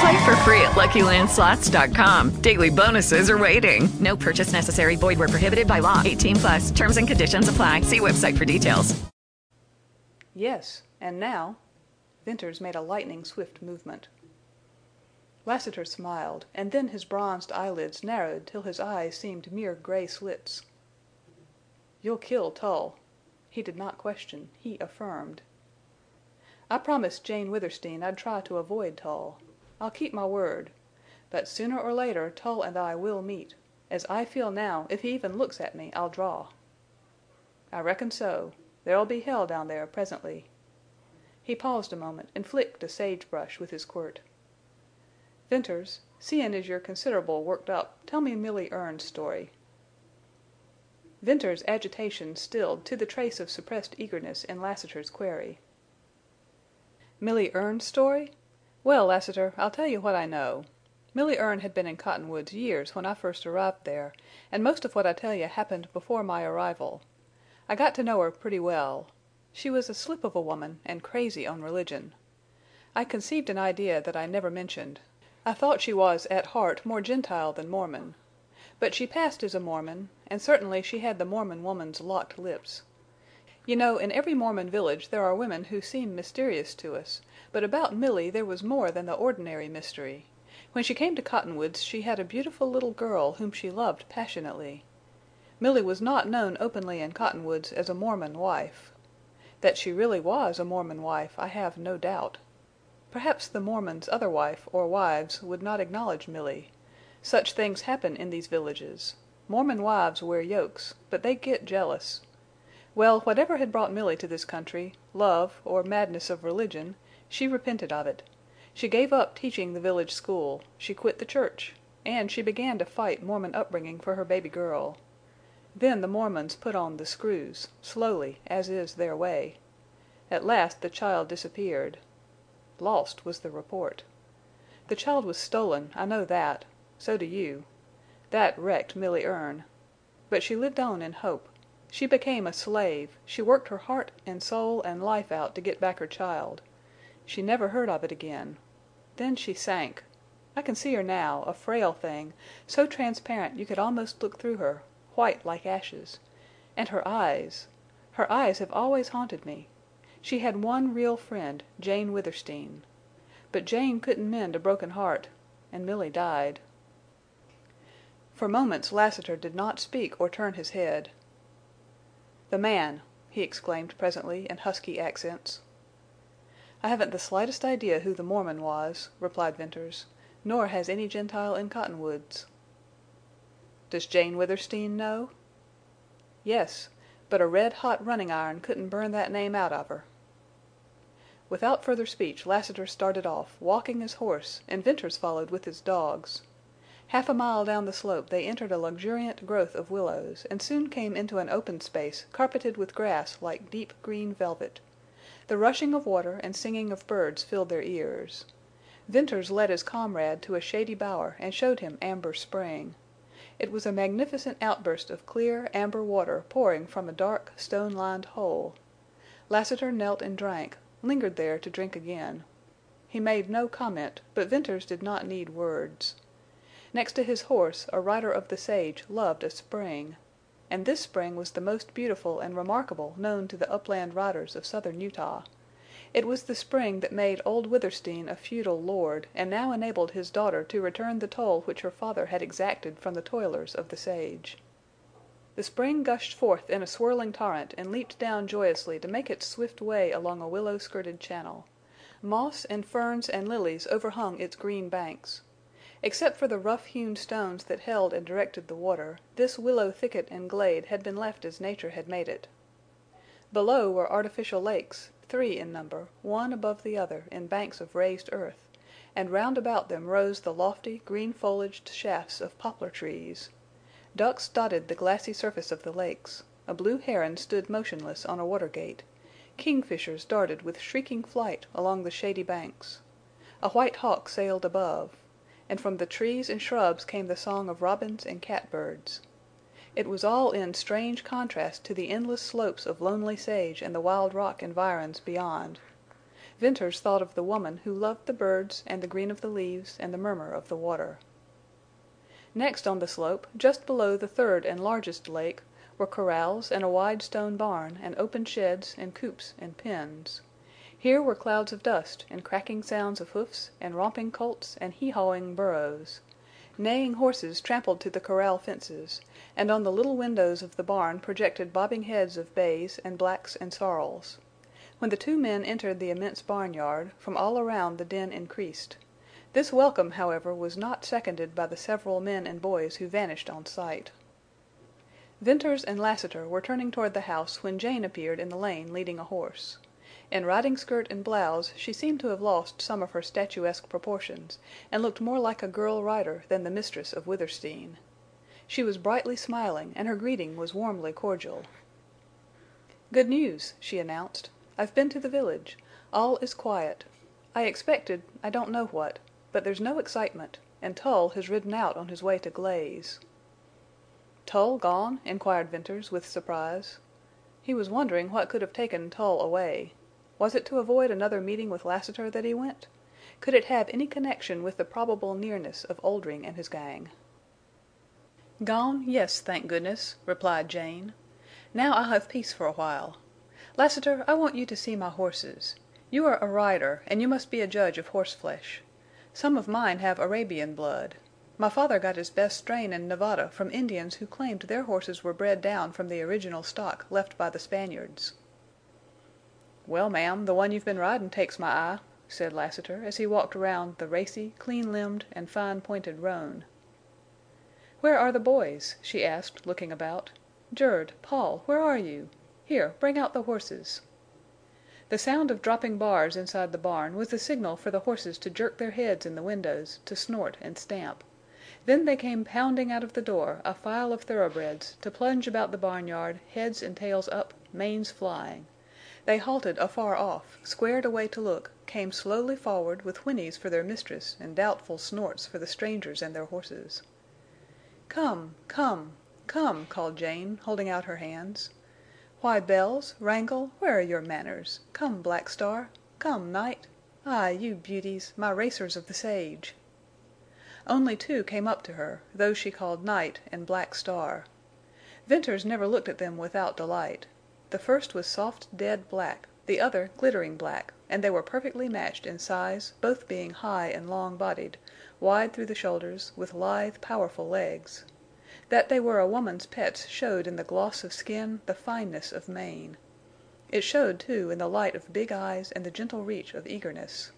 Play for free at LuckyLandSlots.com. Daily bonuses are waiting. No purchase necessary. Void where prohibited by law. 18 plus. Terms and conditions apply. See website for details. Yes, and now Venters made a lightning swift movement. Lassiter smiled, and then his bronzed eyelids narrowed till his eyes seemed mere gray slits. "You'll kill Tull." He did not question; he affirmed. "I promised Jane Withersteen I'd try to avoid Tull. I'll keep my word. But sooner or later Tull and I will meet. As I feel now, if he even looks at me I'll draw." "I reckon so. There'll be hell down there presently." He paused a moment and flicked a sage brush with his quirt. "Venters, seein' as you're considerable worked up, tell me Milly Erne's story." Venters's agitation stilled to the trace of suppressed eagerness in Lassiter's query. "Milly Erne's story? Well, Lassiter, I'll tell you what I know. Milly Erne had been in Cottonwoods years when I first arrived there, and most of what I tell you happened before my arrival. I got to know her pretty well. She was a slip of a woman and crazy on religion. I conceived an idea that I never mentioned. I thought she was at heart more Gentile than Mormon. But she passed as a Mormon, and certainly she had the Mormon woman's locked lips. You know, in every Mormon village there are women who seem mysterious to us, but about Milly there was more than the ordinary mystery. When she came to Cottonwoods she had a beautiful little girl whom she loved passionately. Milly was not known openly in Cottonwoods as a Mormon wife. That she really was a Mormon wife I have no doubt. Perhaps the Mormon's other wife or wives would not acknowledge Milly. Such things happen in these villages. Mormon wives wear yokes, but they get jealous. Well, whatever had brought Milly to this country, love or madness of religion, she repented of it. She gave up teaching the village school, she quit the church, and she began to fight Mormon upbringing for her baby girl. Then the Mormons put on the screws, slowly, as is their way. At last the child disappeared. Lost was the report. The child was stolen, I know that. So do you. That wrecked Milly Erne. But she lived on in hope. She became a slave; she worked her heart and soul and life out to get back her child. She never heard of it again. Then she sank. I can see her now, a frail thing, so transparent you could almost look through her, white like ashes. And her eyes! Her eyes have always haunted me. She had one real friend, Jane Withersteen. But Jane couldn't mend a broken heart, and Milly died. For moments Lassiter did not speak or turn his head. "The man!" he exclaimed presently in husky accents. "I haven't the slightest idea who the Mormon was," replied Venters, "nor has any Gentile in Cottonwoods." "Does Jane Withersteen know?" "Yes. But a red hot running iron couldn't burn that name out of her." Without further speech Lassiter started off, walking his horse, and Venters followed with his dogs. Half a mile down the slope they entered a luxuriant growth of willows, and soon came into an open space carpeted with grass like deep green velvet. The rushing of water and singing of birds filled their ears. Venters led his comrade to a shady bower and showed him Amber Spring. It was a magnificent outburst of clear, amber water pouring from a dark, stone lined hole. Lassiter knelt and drank, lingered there to drink again. He made no comment, but Venters did not need words. Next to his horse a rider of the sage loved a spring. And this spring was the most beautiful and remarkable known to the upland riders of southern Utah. It was the spring that made old Withersteen a feudal lord and now enabled his daughter to return the toll which her father had exacted from the toilers of the sage. The spring gushed forth in a swirling torrent and leaped down joyously to make its swift way along a willow skirted channel. Moss and ferns and lilies overhung its green banks. Except for the rough hewn stones that held and directed the water, this willow thicket and glade had been left as nature had made it. Below were artificial lakes, three in number, one above the other in banks of raised earth, and round about them rose the lofty, green foliaged shafts of poplar trees. Ducks dotted the glassy surface of the lakes; a blue heron stood motionless on a water gate; kingfishers darted with shrieking flight along the shady banks; a white hawk sailed above; and from the trees and shrubs came the song of robins and catbirds. It was all in strange contrast to the endless slopes of lonely sage and the wild rock environs beyond. Venters thought of the woman who loved the birds and the green of the leaves and the murmur of the water. Next on the slope, just below the third and largest lake, were corrals and a wide stone barn and open sheds and coops and pens. Here were clouds of dust and cracking sounds of hoofs and romping colts and hee hawing burros. Neighing horses trampled to the corral fences, and on the little windows of the barn projected bobbing heads of bays and blacks and sorrels. When the two men entered the immense barnyard, from all around the din increased. This welcome, however, was not seconded by the several men and boys who vanished on sight. Venters and Lassiter were turning toward the house when Jane appeared in the lane leading a horse. In riding skirt and blouse she seemed to have lost some of her statuesque proportions, and looked more like a girl rider than the mistress of Withersteen. She was brightly smiling, and her greeting was warmly cordial. "Good news," she announced. "I've been to the village. All is quiet. I expected—I don't know what. But there's no excitement, and Tull has ridden out on his way to Glaze." "Tull gone?" inquired Venters, with surprise. He was wondering what could have taken Tull away. Was it to avoid another meeting with Lassiter that he went? Could it have any connection with the probable nearness of Oldring and his gang? "Gone, yes, thank goodness," replied Jane. "Now I'll have peace for a while. Lassiter, I want you to see my horses. You are a rider, and you must be a judge of horseflesh. Some of mine have Arabian blood. My father got his best strain in Nevada from Indians who claimed their horses were bred down from the original stock left by the Spaniards." "Well, ma'am, the one you've been ridin' takes my eye," said Lassiter, as he walked around the racy, clean limbed, and fine pointed roan. "Where are the boys?" she asked, looking about. "Jerd, Paul, where are you? Here, bring out the horses." The sound of dropping bars inside the barn was the signal for the horses to jerk their heads in the windows, to snort and stamp. Then they came pounding out of the door, a file of thoroughbreds, to plunge about the barnyard, heads and tails up, manes flying. They halted afar off, squared away to look, came slowly forward with whinnies for their mistress and doubtful snorts for the strangers and their horses. "Come! Come! Come!" called Jane, holding out her hands. Why, Bells, Wrangle, where are your manners? Come, Black Star! Come, Night! Ah, you beauties, my racers of the sage! Only two came up to her, those she called Night and Black Star. Venters never looked at them without delight. The first was soft dead black, the other glittering black, and they were perfectly matched in size, both being high and long bodied, wide through the shoulders, with lithe, powerful legs. That they were a woman's pets showed in the gloss of skin, the fineness of mane. It showed, too, in the light of big eyes and the gentle reach of eagerness.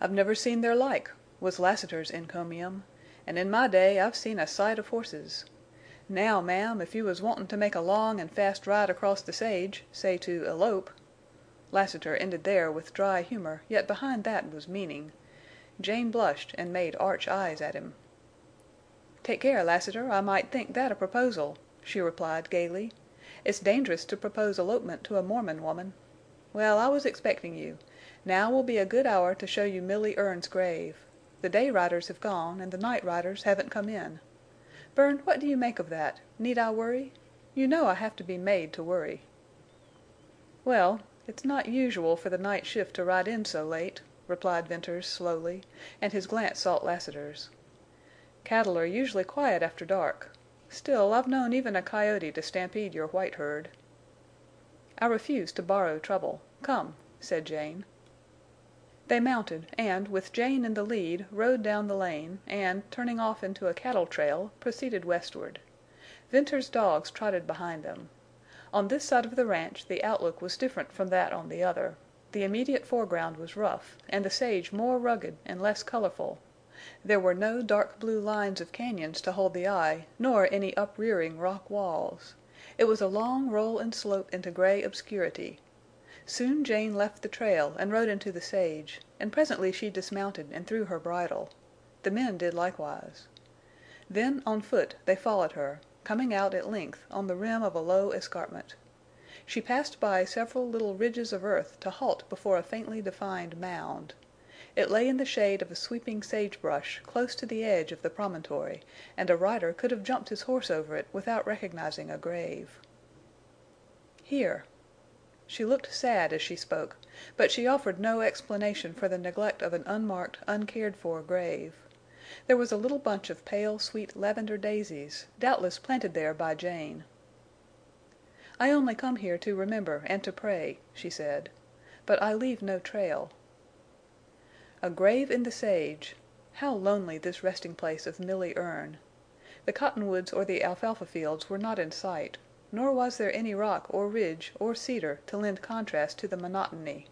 "I've never seen their like," was Lassiter's encomium. "An' in my day I've seen a sight of horses. Now, ma'am, if you was wantin' to make a long an' fast ride across the sage—say to elope—" Lassiter ended there with dry humor, yet behind that was meaning. Jane blushed and made arch eyes at him. "Take care, Lassiter, I might think that a proposal," she replied, gayly. "It's dangerous to propose elopement to a Mormon woman. Well, I was expecting you. Now will be a good hour to show you Milly Erne's grave. The day riders have gone and the night riders haven't come in. Bern, what do you make of that? Need I worry? You know I have to be made to worry." "Well, it's not usual for the night shift to ride in so late," replied Venters, slowly, and his glance sought Lassiter's. Cattle are usually quiet after dark. Still, I've known even a coyote to stampede your white herd." "I refuse to borrow trouble. Come," said Jane. They mounted, and, with Jane in the lead, rode down the lane, and, turning off into a cattle trail, proceeded westward. Venters's dogs trotted behind them. On this side of the ranch the outlook was different from that on the other. The immediate foreground was rough, and the sage more rugged and less colorful. There were no dark blue lines of cañons to hold the eye, nor any uprearing rock walls. It was a long roll and slope into gray obscurity. Soon Jane left the trail and rode into the sage, and presently she dismounted and threw her bridle. The men did likewise. Then, on foot, they followed her, coming out at length on the rim of a low escarpment. She passed by several little ridges of earth to halt before a faintly defined mound. It lay in the shade of a sweeping sage brush close to the edge of the promontory, and a rider could have jumped his horse over it without recognizing a grave. "Here." She looked sad as she spoke, but she offered no explanation for the neglect of an unmarked, uncared for grave. There was a little bunch of pale, sweet lavender daisies, doubtless planted there by Jane. "I only come here to remember and to pray," she said. "But I leave no trail." A grave in the sage! How lonely this resting place of Milly Erne! The cottonwoods or the alfalfa fields were not in sight, nor was there any rock or ridge or cedar to lend contrast to the monotony.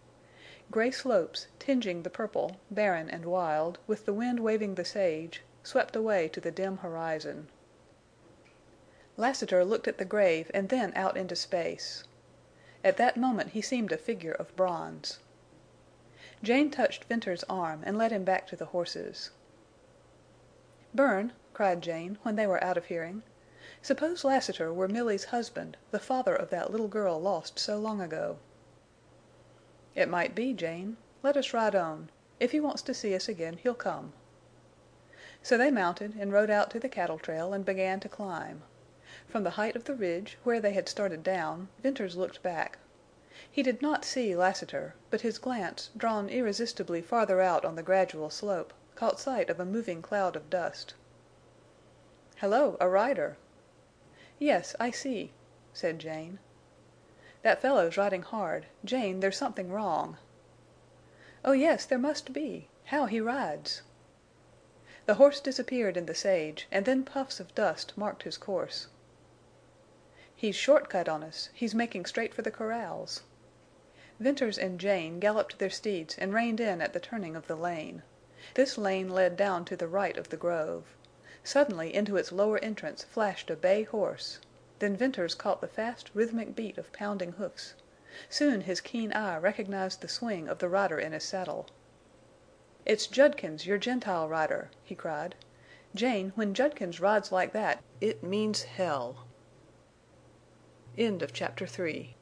Gray slopes, tinging the purple, barren and wild, with the wind waving the sage, swept away to the dim horizon. Lassiter looked at the grave and then out into space. At that moment he seemed a figure of bronze. Jane touched Venters's arm and led him back to the horses. "Bern," cried Jane, when they were out of hearing, "suppose Lassiter were Milly's husband, the father of that little girl lost so long ago." "It might be, Jane. Let us ride on. If he wants to see us again he'll come." So they mounted and rode out to the cattle trail and began to climb. From the height of the ridge, where they had started down, Venters looked back. He did not see Lassiter, but his glance, drawn irresistibly farther out on the gradual slope, caught sight of a moving cloud of dust. "Hello, a rider!" "Yes, I see," said Jane. "That fellow's riding hard. Jane, there's something wrong." "Oh yes, there must be. How he rides!" The horse disappeared in the sage, and then puffs of dust marked his course. "He's short cut on us. He's making straight for the corrals." Venters and Jane galloped their steeds and reined in at the turning of the lane. This lane led down to the right of the grove. Suddenly into its lower entrance flashed a bay horse. Then Venters caught the fast, rhythmic beat of pounding hoofs. Soon his keen eye recognized the swing of the rider in his saddle. "It's Judkins, your Gentile rider!" he cried. "Jane, when Judkins rides like that it means hell!" Project Gutenberg's